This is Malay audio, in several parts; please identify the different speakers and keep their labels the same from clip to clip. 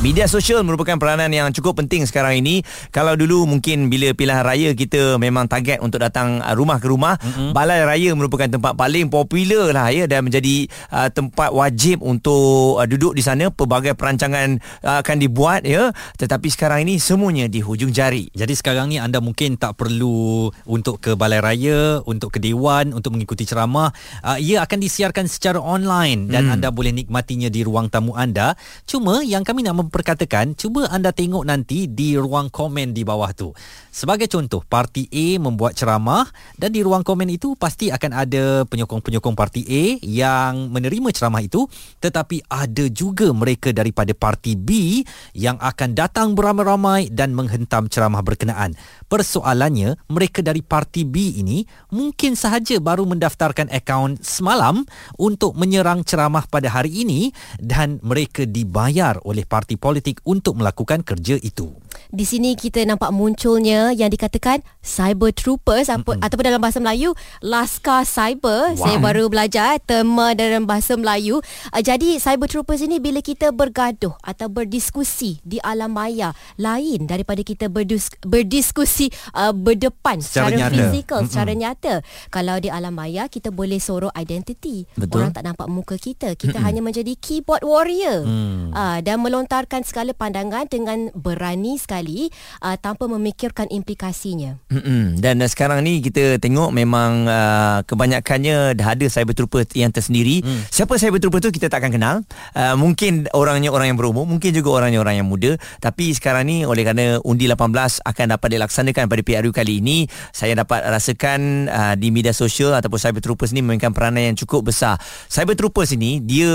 Speaker 1: Media sosial merupakan peranan yang cukup penting sekarang ini. Kalau dulu mungkin bila pilihan raya kita memang target untuk datang uh, rumah ke rumah, mm-hmm. balai raya merupakan tempat paling popular lah ya dan menjadi uh, tempat wajib untuk uh, duduk di sana. Pelbagai perancangan uh, akan dibuat ya. Tetapi sekarang ini semuanya di hujung jari.
Speaker 2: Jadi sekarang ni anda mungkin tak perlu untuk ke balai raya, untuk ke dewan, untuk mengikuti ceramah. Uh, ia akan disiarkan secara online dan hmm. anda boleh nikmatinya di ruang tamu anda. Cuma yang kami nak memperkatakan, cuba anda tengok nanti di ruang komen di bawah tu. Sebagai contoh, parti A membuat ceramah dan di ruang komen itu pasti akan ada penyokong-penyokong parti A yang menerima ceramah itu tetapi ada juga mereka daripada parti B yang akan datang beramai-ramai dan menghentam ceramah berkenaan. Persoalannya, mereka dari parti B ini mungkin sahaja baru mendaftarkan akaun semalam untuk menyerang ceramah pada hari ini dan mereka dibayar oleh parti politik untuk melakukan kerja itu.
Speaker 3: Di sini kita nampak munculnya yang dikatakan cyber troopers mm-hmm. ataupun dalam bahasa Melayu laskar cyber. Wow. Saya baru belajar terma dalam bahasa Melayu. Uh, jadi cyber troopers ini bila kita bergaduh atau berdiskusi di alam maya lain daripada kita berdis- berdiskusi uh, berdepan secara, secara fizikal, mm-hmm. secara nyata. Kalau di alam maya kita boleh sorok identiti. Orang tak nampak muka kita. Kita mm-hmm. hanya menjadi keyboard warrior. Mm. Uh, dan melontarkan segala pandangan dengan berani sekali uh, tanpa memikirkan implikasinya.
Speaker 1: Mm-mm. Dan uh, sekarang ni kita tengok memang uh, kebanyakannya dah ada cyber trooper yang tersendiri. Mm. Siapa cyber trooper tu kita tak akan kenal. Uh, mungkin orangnya orang yang berumur, mungkin juga orangnya orang yang muda. Tapi sekarang ni oleh kerana undi 18 akan dapat dilaksanakan pada PRU kali ini, saya dapat rasakan uh, di media sosial ataupun cyber troopers ni memainkan peranan yang cukup besar. Cyber troopers ini dia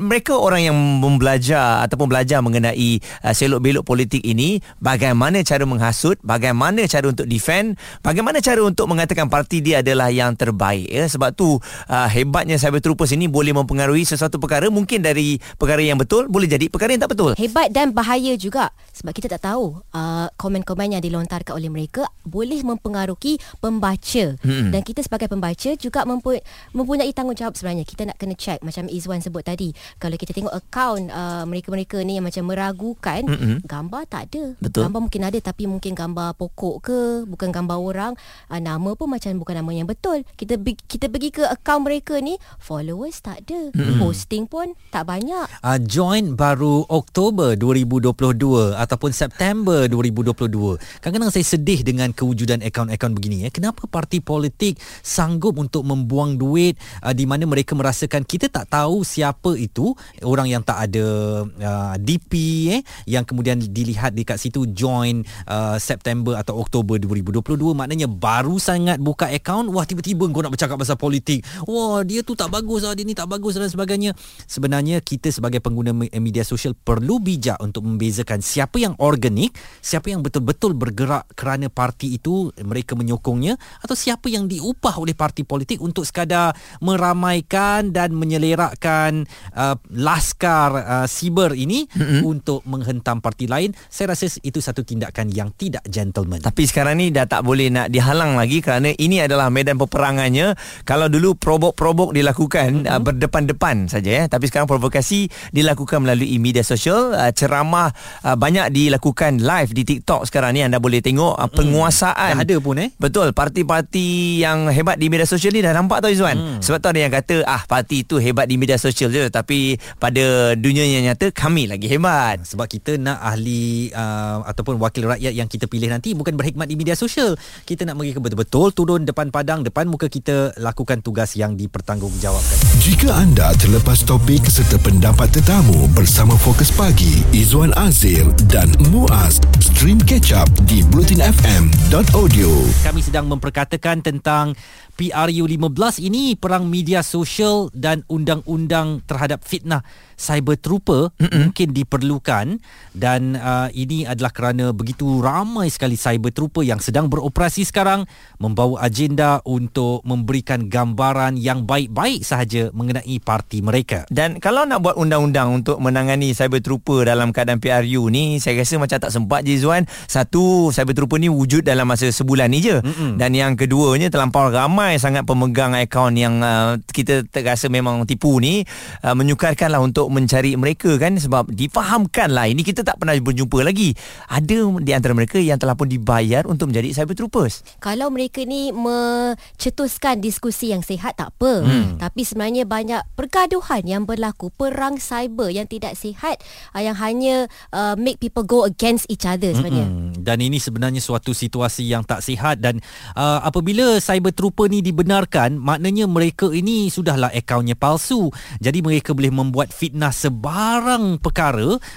Speaker 1: mereka orang yang membelajar ataupun belajar mengenai uh, selok belok politik ini bagaimana cara menghasut bagaimana cara untuk defend bagaimana cara untuk mengatakan parti dia adalah yang terbaik ya. Sebab tu uh, hebatnya cyber troopers ini boleh mempengaruhi sesuatu perkara mungkin dari perkara yang betul boleh jadi perkara yang tak betul.
Speaker 3: Hebat dan bahaya juga. Sebab kita tak tahu uh, komen-komen yang dilontarkan oleh mereka boleh mempengaruhi pembaca. Hmm. dan kita sebagai pembaca juga mempu- mempunyai tanggungjawab sebenarnya. Kita nak kena check macam Izwan sebut tadi. Kalau kita tengok akaun uh, mereka-mereka ni yang macam meragukan mm-hmm. gambar tak ada Betul. gambar mungkin ada tapi mungkin gambar pokok ke bukan gambar orang uh, nama pun macam bukan nama yang betul kita kita pergi ke akaun mereka ni followers tak ada mm-hmm. posting pun tak banyak
Speaker 2: uh, join baru Oktober 2022 ataupun September 2022 kadang-kadang saya sedih dengan kewujudan akaun-akaun begini ya kenapa parti politik sanggup untuk membuang duit uh, di mana mereka merasakan kita tak tahu siapa itu orang yang tak ada uh, DP eh yang kemudian dilihat dekat situ join uh, September atau Oktober 2022 maknanya baru sangat buka akaun wah tiba-tiba kau nak bercakap pasal politik. Wah dia tu tak bagus lah dia ni tak bagus dan sebagainya. Sebenarnya kita sebagai pengguna media sosial perlu bijak untuk membezakan siapa yang organik siapa yang betul-betul bergerak kerana parti itu mereka menyokongnya atau siapa yang diupah oleh parti politik untuk sekadar meramaikan dan menyelerakkan uh, laskar uh, siber ini mm-hmm. untuk menghentam parti lain saya rasa itu satu tindakan yang tidak gentleman.
Speaker 1: Tapi sekarang ni dah tak boleh nak dihalang lagi kerana ini adalah medan peperangannya. Kalau dulu probok-probok dilakukan mm-hmm. uh, berdepan-depan saja ya tapi sekarang provokasi dilakukan melalui media sosial. Uh, ceramah uh, banyak dilakukan live di TikTok sekarang ni. Anda boleh tengok uh, penguasaan.
Speaker 2: Dah ada pun eh?
Speaker 1: Betul parti-parti yang hebat di media sosial ni dah nampak tau Izwan mm. sebab tu ada yang kata ah parti itu hebat di media sosial je. Tapi pada dunia yang nyata kami lagi hebat
Speaker 2: sebab kita nak ahli uh, ataupun wakil rakyat yang kita pilih nanti bukan berhikmat di media sosial. Kita nak mereka betul-betul turun depan padang depan muka kita lakukan tugas yang dipertanggungjawabkan.
Speaker 4: Jika anda terlepas topik serta pendapat tetamu bersama Fokus Pagi Izwan Azir dan Muaz stream catch up di blutinfm.audio
Speaker 2: kami sedang memperkatakan tentang PRU 15 ini perang media sosial dan undang-undang terhadap fitnah cyber trooper. Mm-mm. mungkin diperlukan dan uh, ini adalah kerana begitu ramai sekali cyber trooper yang sedang beroperasi sekarang membawa agenda untuk memberikan gambaran yang baik-baik sahaja mengenai parti mereka.
Speaker 1: Dan kalau nak buat undang-undang untuk menangani cyber trooper dalam keadaan PRU ni saya rasa macam tak sempat je Zuan. Satu cyber trooper ni wujud dalam masa sebulan ni je. Mm-mm. Dan yang keduanya terlampau ramai sangat pemegang akaun yang uh, kita terasa memang tipu ni uh, menyukarkanlah untuk mencari mereka kan sebab difahamkan lah ini kita tak pernah berjumpa lagi. Ada di antara mereka yang telah pun dibayar untuk menjadi cyber troopers
Speaker 3: kalau mereka ni mencetuskan diskusi yang sihat tak apa. Hmm. tapi sebenarnya banyak pergaduhan yang berlaku. Perang cyber yang tidak sihat uh, yang hanya uh, make people go against each other sebenarnya.
Speaker 2: Mm-mm. dan ini sebenarnya suatu situasi yang tak sihat dan uh, apabila cyber trooper ni dibenarkan maknanya mereka ini sudahlah akaunnya palsu. Jadi mereka boleh membuat fitnah sebarang perkara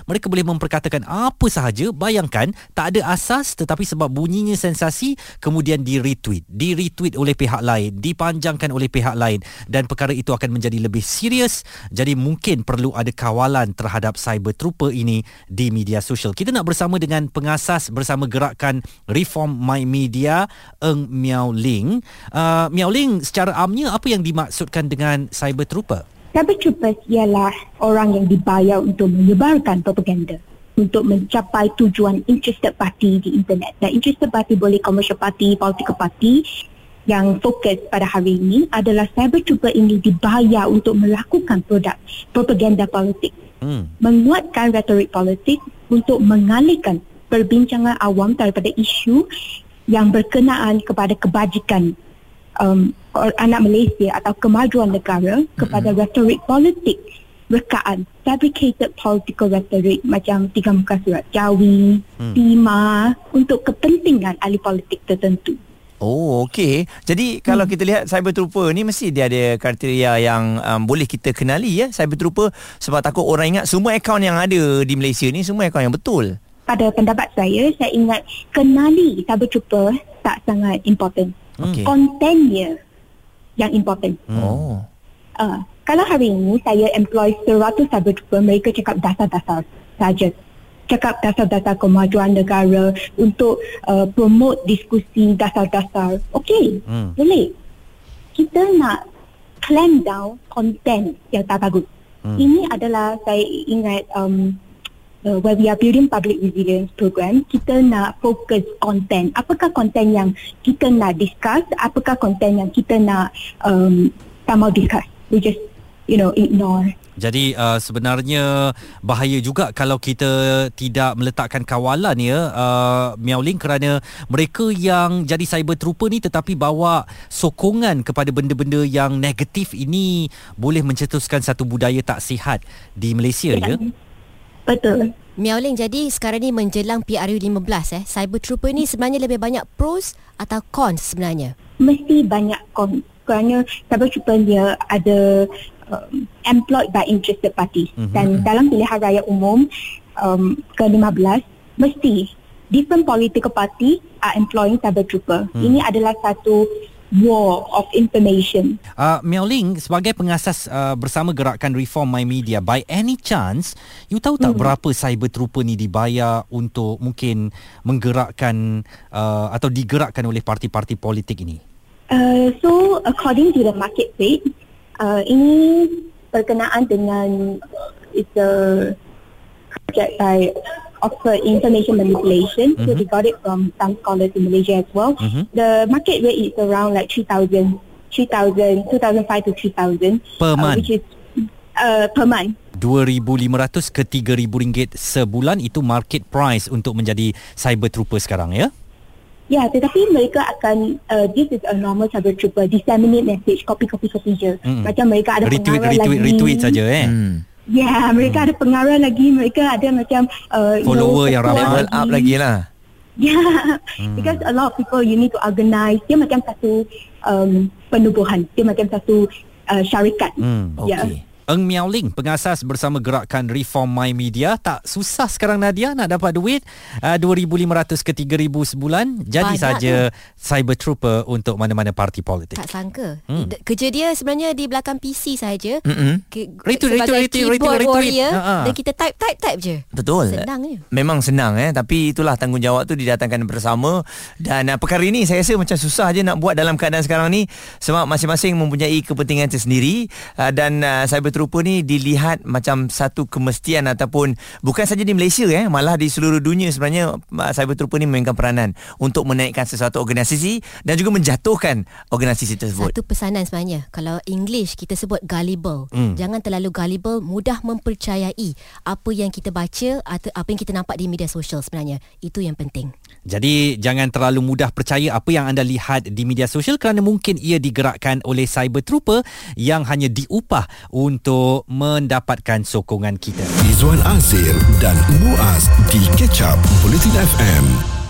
Speaker 2: mereka boleh memperkatakan apa sahaja bayangkan tak ada asas tetapi sebab bunyinya sensasi kemudian di retweet di retweet oleh pihak lain dipanjangkan oleh pihak lain dan perkara itu akan menjadi lebih serius. Jadi mungkin perlu ada kawalan terhadap cyber trooper ini di media sosial. Kita nak bersama dengan pengasas bersama gerakan Reform My Media Eng Miao Ling. Uh, Miao Ling secara amnya apa yang dimaksudkan dengan cyber trooper
Speaker 5: Cyber troopers ialah orang yang dibayar untuk menyebarkan propaganda untuk mencapai tujuan interested party di internet. Dan interested party boleh commercial party, political party yang fokus pada hari ini adalah cyber trooper ini dibayar untuk melakukan produk propaganda politik. Hmm. Menguatkan retorik politik untuk mengalihkan perbincangan awam daripada isu yang berkenaan kepada kebajikan um, anak Malaysia atau kemajuan negara kepada mm-hmm. retorik politik rekaan fabricated political rhetoric macam tiga muka surat Jawi, hmm. Pima untuk kepentingan ahli politik tertentu.
Speaker 1: Oh, okey. Jadi hmm. kalau kita lihat cyber trooper ni mesti dia ada kriteria yang um, boleh kita kenali ya cyber trooper sebab takut orang ingat semua akaun yang ada di Malaysia ni semua akaun yang betul.
Speaker 5: Pada pendapat saya, saya ingat kenali cyber trooper tak sangat important. Okay. Kontennya yang important.
Speaker 1: Hmm. Oh.
Speaker 5: Uh, kalau hari ini saya employ 100 cyber mereka cakap dasar-dasar saja. Cakap dasar-dasar kemajuan negara untuk uh, promote diskusi dasar-dasar. Okey, hmm. boleh. Kita nak clamp down content yang tak bagus. Hmm. Ini adalah saya ingat um, uh, where we are building public resilience program, kita nak fokus content. Apakah content yang kita nak discuss? Apakah content yang kita nak um, tak mau discuss? We just, you know, ignore.
Speaker 2: Jadi uh, sebenarnya bahaya juga kalau kita tidak meletakkan kawalan ya uh, Miaoling kerana mereka yang jadi cyber trooper ni tetapi bawa sokongan kepada benda-benda yang negatif ini boleh mencetuskan satu budaya tak sihat di Malaysia ya. ya?
Speaker 5: Betul.
Speaker 3: Miao Ling, jadi sekarang ni menjelang PRU 15 eh. Cyber Trooper ni sebenarnya lebih banyak pros atau cons sebenarnya?
Speaker 5: Mesti banyak cons. Kerana Cyber Trooper dia ada um, employed by interested parties. Mm-hmm. Dan dalam pilihan raya umum um, ke-15, mesti different political party are employing Cyber Trooper. Mm. Ini adalah satu war of information.
Speaker 2: Uh, Miao Ling, sebagai pengasas uh, bersama gerakan Reform My Media, by any chance, you tahu tak hmm. berapa cyber trooper ni dibayar untuk mungkin menggerakkan uh, atau digerakkan oleh parti-parti politik ini?
Speaker 5: Uh, so, according to the market rate, uh, ini berkenaan dengan it's a project by Oxford Information Manipulation. Mm-hmm. So they got it from some scholars in Malaysia as well. Mm-hmm. The market rate is around like 3,000, 3,000, 2,005 to 3,000.
Speaker 2: Per uh, month?
Speaker 5: Which is uh, per month.
Speaker 2: 2,500 ke 3,000 ringgit sebulan itu market price untuk menjadi cyber trooper sekarang ya?
Speaker 5: Ya, tetapi mereka akan uh, this is a normal cyber trooper disseminate message copy copy copy je. Mm. Macam mereka ada
Speaker 2: retweet, retweet,
Speaker 5: lagi.
Speaker 2: Retweet saja eh. Mm.
Speaker 5: Ya, yeah, mereka hmm. ada pengarah lagi, mereka ada macam uh,
Speaker 2: follower you know, yang ramai
Speaker 1: level up lagi lah.
Speaker 5: Yeah, hmm. because a lot of people you need to organize. Dia macam satu um, penubuhan, dia macam satu uh, syarikat.
Speaker 2: Hmm,
Speaker 5: yeah.
Speaker 2: Eng Miao Ling, pengasas bersama gerakan Reform My Media. Tak susah sekarang Nadia nak dapat duit. Uh, 2,500 ke 3,000 sebulan. Jadi
Speaker 3: Banyak
Speaker 2: saja Cyber Trooper untuk mana-mana parti politik.
Speaker 3: Tak sangka. Hmm. Kerja dia sebenarnya di belakang PC saja. Ke,
Speaker 2: Retweet,
Speaker 3: sebagai
Speaker 2: retweet, retweet,
Speaker 3: keyboard
Speaker 2: retweet, retweet.
Speaker 3: warrior
Speaker 2: Ha-ha.
Speaker 3: dan kita type type type je.
Speaker 1: Betul.
Speaker 3: Senang je.
Speaker 1: Memang senang eh tapi itulah tanggungjawab tu didatangkan bersama dan uh, perkara ini saya rasa macam susah je nak buat dalam keadaan sekarang ni sebab masing-masing mempunyai kepentingan tersendiri uh, dan uh, cyber trooper ni dilihat macam satu kemestian ataupun bukan saja di Malaysia eh malah di seluruh dunia sebenarnya uh, cyber trooper ni memainkan peranan untuk menaikkan sesuatu organisasi dan juga menjatuhkan organisasi tersebut.
Speaker 3: Satu pesanan sebenarnya Kalau English kita sebut gullible
Speaker 2: Hmm.
Speaker 3: Jangan terlalu gullible Mudah mempercayai Apa yang kita baca Atau apa yang kita nampak di media sosial sebenarnya Itu yang penting
Speaker 2: Jadi jangan terlalu mudah percaya apa yang anda lihat di media sosial kerana mungkin ia digerakkan oleh cyber trooper yang hanya diupah untuk mendapatkan sokongan kita.
Speaker 4: Izwan Azir dan Muaz di Up Bulletin FM.